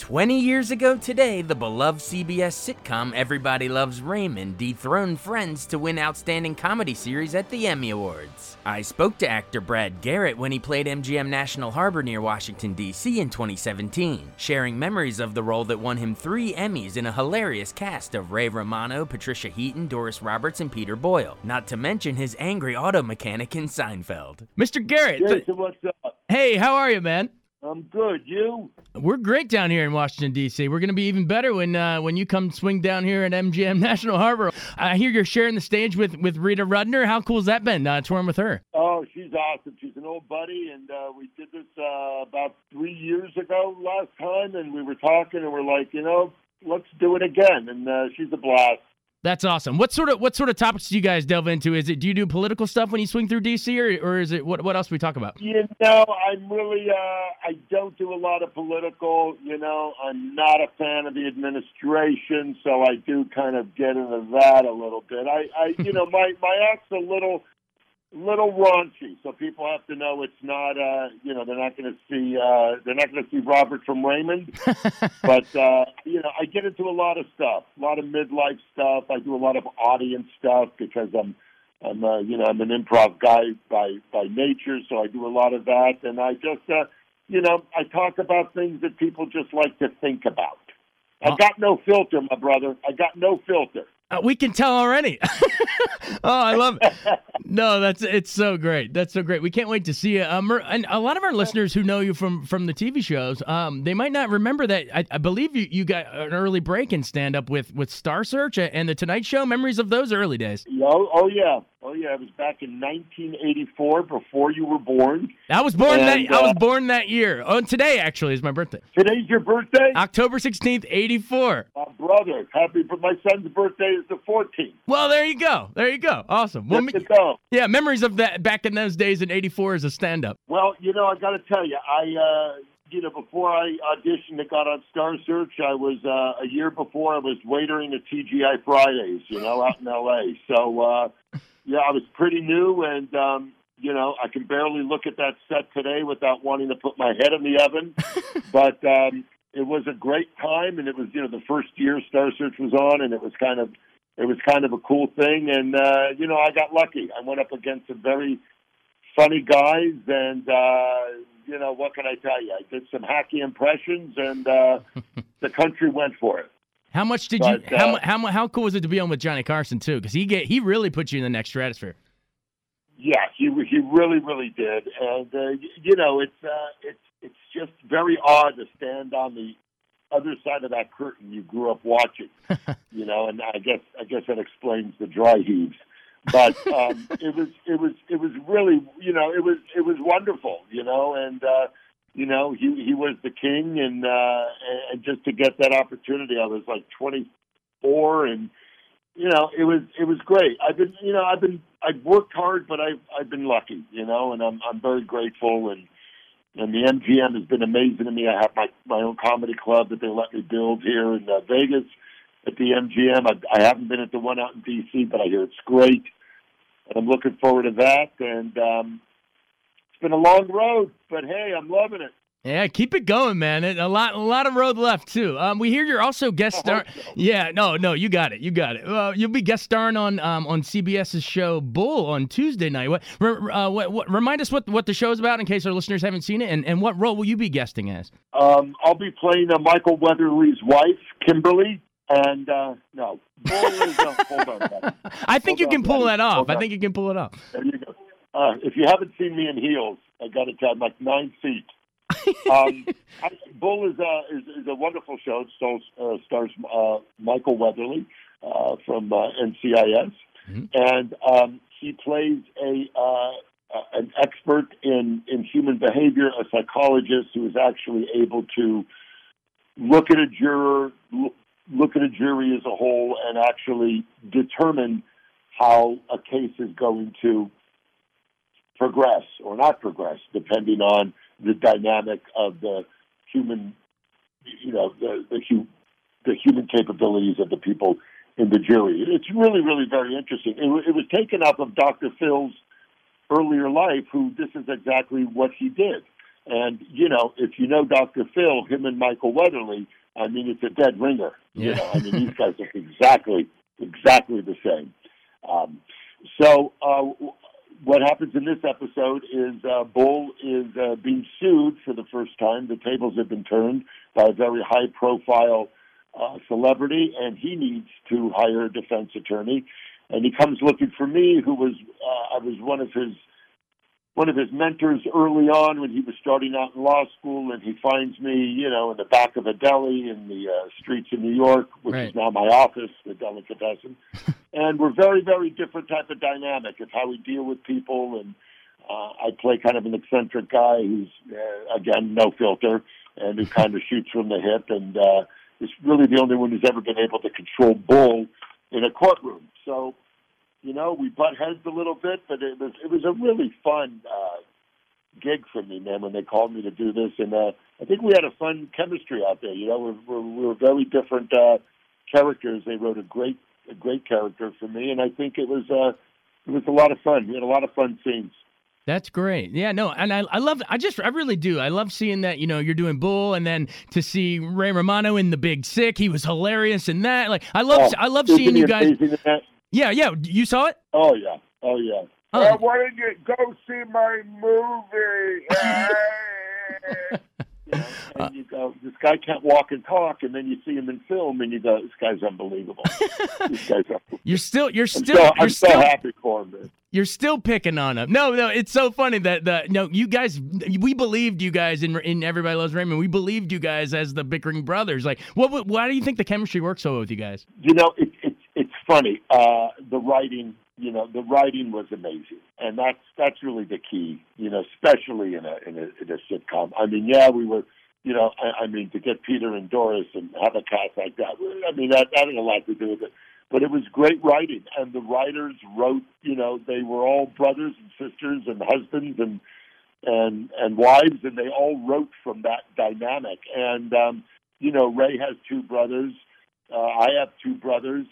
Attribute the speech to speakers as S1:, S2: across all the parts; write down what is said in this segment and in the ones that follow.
S1: 20 years ago today, the beloved CBS sitcom Everybody Loves Raymond dethroned Friends to win Outstanding Comedy Series at the Emmy Awards. I spoke to actor Brad Garrett when he played MGM National Harbor near Washington, D.C. in 2017, sharing memories of the role that won him three Emmys in a hilarious cast of Ray Romano, Patricia Heaton, Doris Roberts, and Peter Boyle, not to mention his angry auto mechanic in Seinfeld. Mr. Garrett!
S2: Jason, what's up?
S1: Hey, how are you, man?
S2: I'm good. You?
S1: We're great down here in Washington D.C. We're going to be even better when uh, when you come swing down here at MGM National Harbor. I hear you're sharing the stage with with Rita Rudner. How cool's that been uh, touring with her?
S2: Oh, she's awesome. She's an old buddy, and uh, we did this uh, about three years ago last time, and we were talking, and we're like, you know, let's do it again. And uh, she's a blast.
S1: That's awesome. What sort of what sort of topics do you guys delve into? Is it do you do political stuff when you swing through DC, or, or is it what what else do we talk about?
S2: You know, I'm really uh, I don't do a lot of political. You know, I'm not a fan of the administration, so I do kind of get into that a little bit. I, I you know, my my act's a little little raunchy, so people have to know it's not. Uh, you know, they're not going to see. Uh, they're not going to see Robert from Raymond. but uh, you know, I get into a lot of stuff, a lot of midlife stuff. I do a lot of audience stuff because I'm. I'm, uh, you know, I'm an improv guy by by nature, so I do a lot of that, and I just, uh, you know, I talk about things that people just like to think about. I got no filter, my brother. I got no filter.
S1: Uh, we can tell already. oh, I love it. No, that's it's so great. That's so great. We can't wait to see you. Um, and a lot of our listeners who know you from from the TV shows, um, they might not remember that. I, I believe you, you got an early break in stand up with with Star Search and the Tonight Show. Memories of those early days.
S2: Oh, oh yeah, oh yeah. It was back in 1984, before you were born.
S1: I was born
S2: And,
S1: that. I was
S2: uh,
S1: born that year. Oh, today actually is my birthday,
S2: Today's your birthday,
S1: October sixteenth, eighty four.
S2: my brother. Happy, but my son's birthday is the 14th.
S1: Well, there you go. There you go. Awesome. Well, me-
S2: go.
S1: yeah, memories of that back in those days in '84 as a stand-up.
S2: Well, you know, I got to tell you, I, uh, you know, before I auditioned and got on Star Search, I was uh, a year before I was waitering at TGI Fridays, you know, out in LA. So, uh, yeah, I was pretty new, and um, you know, I can barely look at that set today without wanting to put my head in the oven. but um, it was a great time, and it was, you know, the first year Star Search was on, and it was kind of, it was kind of a cool thing, and uh, you know, I got lucky. I went up against some very funny guys, and uh, you know what can I tell you? I did some hacky impressions, and uh, the country went for it.
S1: How much did
S2: But,
S1: you? How,
S2: uh,
S1: how how cool was it to be on with Johnny Carson too? Because he get he really put you in the next stratosphere.
S2: Yeah, he he really really did, and uh, you know it's uh, it's it's just very odd to stand on the other side of that curtain you grew up watching, you know, and I guess I guess that explains the dry heaves. But um, it was it was it was really you know it was it was wonderful, you know, and uh, you know he he was the king, and uh, and just to get that opportunity, I was like twenty four and you know, it was it was great. I've been you know I've been I've worked hard, but I've I've been lucky, you know, and I'm I'm very grateful and and the MGM has been amazing to me. I have my my own comedy club that they let me build here in uh, Vegas at the MGM. I, I haven't been at the one out in DC, but I hear it's great, and I'm looking forward to that. And um, it's been a long road, but hey, I'm loving it.
S1: Yeah, keep it going, man. A lot, a lot of road left too. Um, we hear you're also guest star. Yeah, no, no, you got it, you got it. Uh, you'll be guest starring on um, on CBS's show Bull on Tuesday night. What, uh, what, what, remind us what what the show's about in case our listeners haven't seen it, and, and what role will you be guesting as?
S2: Um, I'll be playing uh, Michael Weatherly's wife, Kimberly, and uh, no, Bull is. Uh, hold on,
S1: I think hold you can pull that off. I think you can pull it off.
S2: There you go. Uh, if you haven't seen me in heels, I got to tell you, I'm like nine feet um, I, Bull is a is, is, a wonderful show. It stars, uh, stars uh, Michael Weatherly uh, from uh, NCIS, mm-hmm. and um, he plays a uh, an expert in in human behavior, a psychologist who is actually able to look at a juror, look at a jury as a whole, and actually determine how a case is going to progress or not progress, depending on the dynamic of the human, you know, the the, the human capabilities of the people in the jury. It's really, really very interesting. It, it was taken up of Dr. Phil's earlier life, who this is exactly what he did. And you know, if you know Dr. Phil, him and Michael Weatherly, I mean, it's a dead ringer. Yeah. You know, I mean, these guys are exactly, exactly the same. Um, so, uh, what happens in this episode is uh, Bull is uh, being sued for the first time. The tables have been turned by a very high profile uh, celebrity, and he needs to hire a defense attorney. And he comes looking for me, who was uh, I was one of his one of his mentors early on when he was starting out in law school, and he finds me, you know, in the back of a deli in the uh, streets of New York, which right. is now my office, the delicatessen. and we're very, very different type of dynamic of how we deal with people. And uh, I play kind of an eccentric guy who's, uh, again, no filter, and who kind of shoots from the hip, and uh, is really the only one who's ever been able to control bull in a courtroom. So you know, we butt heads a little bit, but it was it was a really fun uh, gig for me, man. When they called me to do this, and uh, I think we had a fun chemistry out there. You know, we were, we were very different uh, characters. They wrote a great a great character for me, and I think it was uh, it was a lot of fun. We had a lot of fun scenes.
S1: That's great. Yeah, no, and I, I love, I just, I really do. I love seeing that, you know, you're doing Bull, and then to see Ray Romano in The Big Sick, he was hilarious in that. Like, I love, oh, I love seeing you guys. Yeah, yeah. You saw it?
S2: Oh yeah. Oh yeah. Oh. Uh, why didn't you go see my movie? you know, and you go, this guy can't walk and talk, and then you see him in film, and you go, this guy's unbelievable. this guy's unbelievable.
S1: You're still, you're still, so, you're
S2: I'm
S1: still,
S2: so happy for him. Man.
S1: You're still picking on him. No, no, it's so funny that the no, you guys, we believed you guys in in Everybody Loves Raymond. We believed you guys as the bickering brothers. Like, what? Why do you think the chemistry works so well with you guys?
S2: You know, it, it it's funny. Uh, the writing, you know, the writing was amazing, and that's that's really the key. You know, especially in a in a, in a sitcom. I mean, yeah, we were. You know, I, I mean, to get Peter and Doris and have a cast like that. I mean, that that had a lot to do with it. But it was great writing, and the writers wrote. You know, they were all brothers and sisters and husbands and and and wives, and they all wrote from that dynamic. And um, you know, Ray has two brothers. Uh, I have two brothers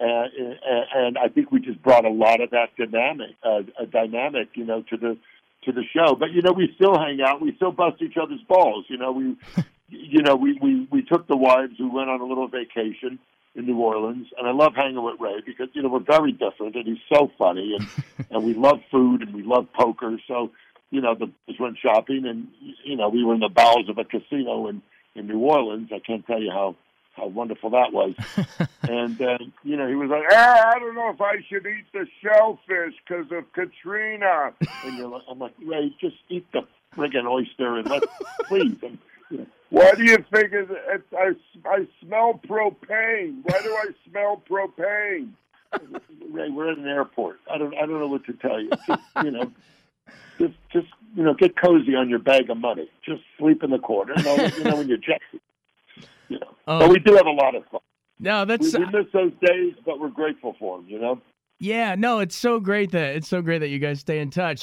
S2: and, and I think we just brought a lot of that dynamic, uh, a dynamic, you know, to the to the show. But you know, we still hang out. We still bust each other's balls. You know, we, you know, we we we took the wives. We went on a little vacation in New Orleans, and I love hanging with Ray because you know we're very different, and he's so funny, and and we love food and we love poker. So you know, the boys went shopping, and you know, we were in the bowels of a casino in in New Orleans. I can't tell you how how wonderful that was. and uh, you know, he was like, ah, I don't know if I should eat the shellfish because of Katrina. And you're like, I'm like, Ray, just eat the friggin' oyster and let's please. And, you know, Why do you think it, it, I I smell propane? Why do I smell propane? Ray, we're at an airport. I don't I don't know what to tell you. Just, you know, just just you know, get cozy on your bag of money. Just sleep in the corner. You know, you know when you're jetting. Know, oh. Um, but we do have a lot of fun.
S1: No, that's
S2: we, we miss those days, but we're grateful for them. You know.
S1: Yeah, no, it's so great that it's so great that you guys stay in touch.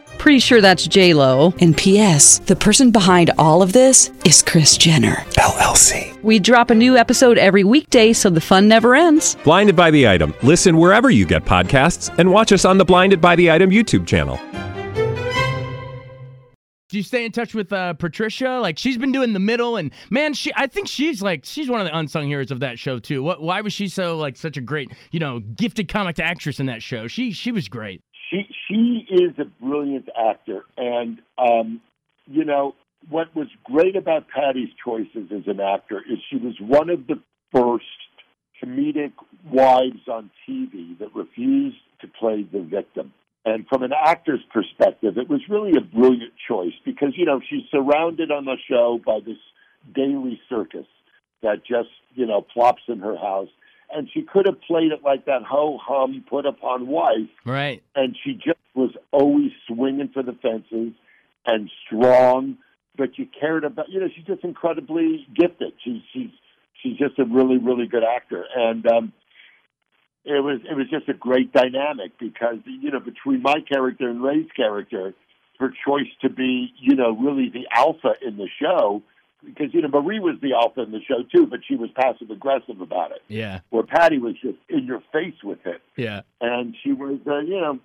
S3: Pretty sure that's J Lo.
S4: And P.S. The person behind all of this is Kris Jenner
S5: LLC.
S3: We drop a new episode every weekday, so the fun never ends.
S5: Blinded by the item. Listen wherever you get podcasts, and watch us on the Blinded by the Item YouTube channel.
S1: Do you stay in touch with uh, Patricia? Like she's been doing the middle, and man, she I think she's like she's one of the unsung heroes of that show too. What? Why was she so like such a great you know gifted comic actress in that show? She she was great.
S2: She she is a brilliant actor, and um, you know what was great about Patty's choices as an actor is she was one of the first comedic wives on TV that refused to play the victim. And from an actor's perspective, it was really a brilliant choice because, you know, she's surrounded on the show by this daily circus that just, you know, plops in her house. And she could have played it like that ho hum put upon wife.
S1: Right.
S2: And she just was always swinging for the fences and strong, but you cared about, you know, she's just incredibly gifted. She's, she's, she's just a really, really good actor. And, um, it was it was just a great dynamic because you know between my character and Ray's character, her choice to be you know really the alpha in the show because you know Marie was the alpha in the show too, but she was passive aggressive about it.
S1: Yeah.
S2: Where Patty was just in your face with it,
S1: Yeah.
S2: and she was uh, you know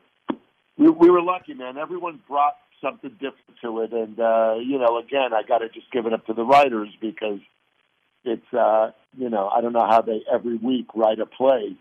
S2: we we were lucky, man. Everyone brought something different to it, and uh, you know again I got to just give it up to the writers because it's uh, you know I don't know how they every week write a play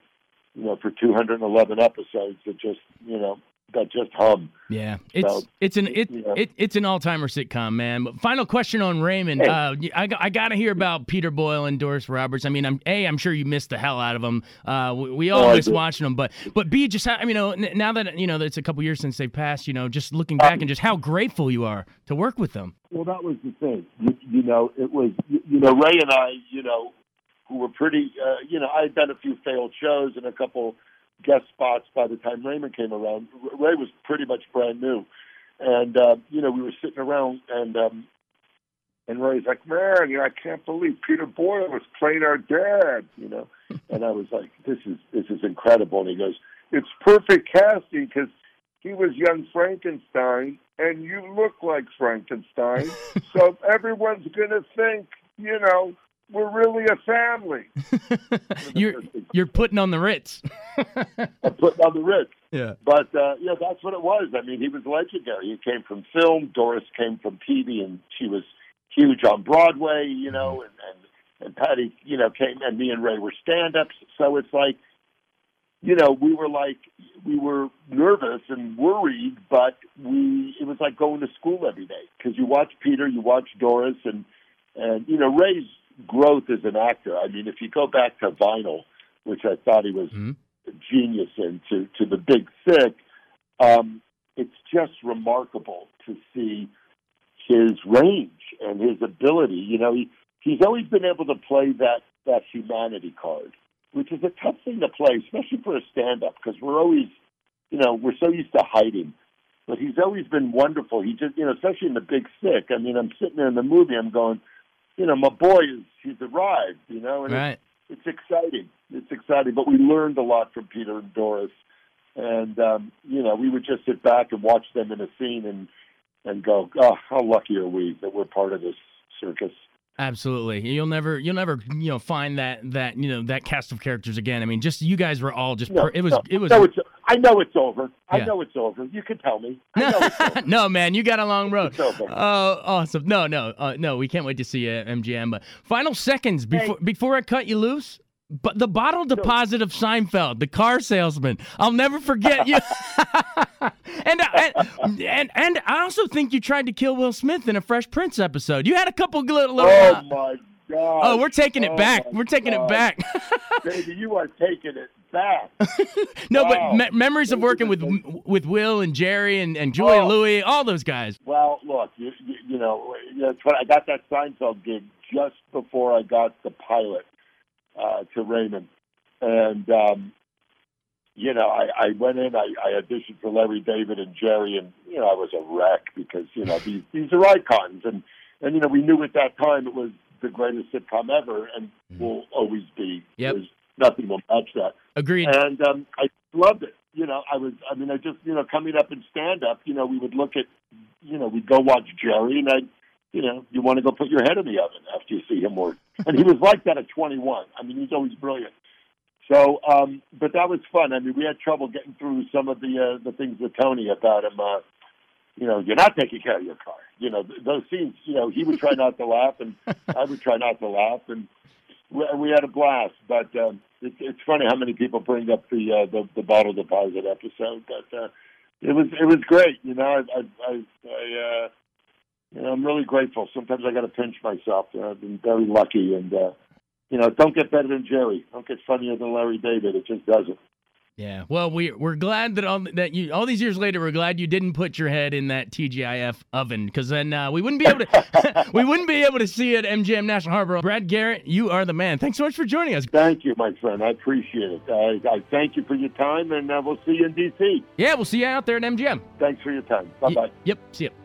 S2: you know, for 211 episodes that just, you know, that just hum.
S1: Yeah, it's
S2: So,
S1: it's an it,
S2: yeah.
S1: it it's an all timer sitcom, man. But final question on Raymond.
S2: Hey.
S1: Uh, I I got to hear about Peter Boyle and Doris Roberts. I mean, I'm a I'm sure you missed the hell out of them. Uh, we, we all
S2: Oh,
S1: miss watching them, but but b just how, I mean, you know now that you know that it's a couple years since they passed, you know, just looking back and just how grateful you are to work with them.
S2: Well, that was the thing. You, you know, it was, you, you know, Ray and I, you know, who were pretty, uh, you know, I had done a few failed shows and a couple guest spots by the time Raymond came around. Ray was pretty much brand new. And, uh, you know, we were sitting around and, um, and Ray's like, man, you know, I can't believe Peter Boyle was playing our dad, you know. And I was like, this is this is incredible. And he goes, it's perfect casting because he was young Frankenstein, and you look like Frankenstein. so everyone's going to think, you know, we're really a family.
S1: you're you're putting on the Ritz.
S2: I put on the wrist.
S1: yeah.
S2: But uh, yeah, that's what it was. I mean, he was legendary. He came from film. Doris came from TV, and she was huge on Broadway. You know, and and, and Patty, you know, came and me and Ray were stand-ups. So it's like, you know, we were like we were nervous and worried, but we it was like going to school every day because you watch Peter, you watch Doris, and and you know Ray's growth as an actor. I mean, if you go back to Vinyl, which I thought he was
S1: Mhm.
S2: genius in, to to the Big Sick, um, it's just remarkable to see his range and his ability. You know, he he's always been able to play that that humanity card, which is a tough thing to play, especially for a stand-up, because we're always, you know, we're so used to hiding. But he's always been wonderful. He just, you know, especially in the Big Sick. I mean, I'm sitting there in the movie, I'm going, you know, my boy is he's arrived, you know, and
S1: Right.
S2: it's, it's exciting. It's exciting. But we learned a lot from Peter and Doris, and um, you know we would just sit back and watch them in a scene and and go, oh, how lucky are we that we're part of this circus.
S1: Absolutely. You'll never you'll never you know find that that you know that cast of characters again. I mean, just you guys were all just
S2: No,
S1: per- it was
S2: no.
S1: it was
S2: know it's, I know it's over. I
S1: Yeah.
S2: know it's over. You can tell me. I know it's over.
S1: no, man, you got a long road.
S2: It's over.
S1: Oh, awesome. No, no, uh, no, we can't wait to see you at MGM. But final seconds before before I cut you loose. But the bottle deposit of Seinfeld, the car salesman. I'll never forget you. and, and and and I also think you tried to kill Will Smith in a Fresh Prince episode. You had a couple little. little
S2: Oh
S1: uh,
S2: my God!
S1: oh, we're taking it
S2: Oh,
S1: back. We're taking it back.
S2: baby. You are taking it back.
S1: no,
S2: Wow.
S1: but me- memories of working with with Will and Jerry and, and Julia
S2: Oh.
S1: Louis, all those guys.
S2: Well, look, you, you, you know, that's what I got that Seinfeld gig just before I got the pilot uh, to Raymond, and um, you know, I, I went in, I, I auditioned for Larry David and Jerry, and you know, I was a wreck because you know these these are icons, and and you know, we knew at that time it was the greatest sitcom ever, and will always be.
S1: Yep.
S2: There's nothing will match that.
S1: Agreed.
S2: And um, I loved it. You know, I was, I mean, I just, you know, coming up in stand up, you know, we would look at, you know, we'd go watch Jerry and I'd, you know, you want to go put your head in the oven after you see him work. And he was like that at 21. I mean, he's always brilliant. So, um, but that was fun. I mean, we had trouble getting through some of the, uh, the things with Tony about him, uh, you know, you're not taking care of your car. You know, th- those scenes, you know, he would try not to laugh and I would try not to laugh. And, we, had a blast. But um, it's it's funny how many people bring up the uh, the, the bottle deposit episode. But uh, it was it was great. You know, I I I, I uh, you know I'm really grateful. Sometimes I got to pinch myself. I've been very lucky, and uh, you know, don't get better than Jerry. Don't get funnier than Larry David. It just doesn't.
S1: Yeah. Well, we we're glad that all that you all these years later we're glad you didn't put your head in that TGIF oven because then uh, we wouldn't be able to we wouldn't be able to see you at MGM National Harbor. Brad Garrett, you are the man. Thanks so much for joining us.
S2: Thank you, my friend. I appreciate it. I, I thank you for your time, and uh, we'll see you in D.C.
S1: Yeah, we'll see you out there at MGM.
S2: Thanks for your time. Bye bye.
S1: Yep. See you.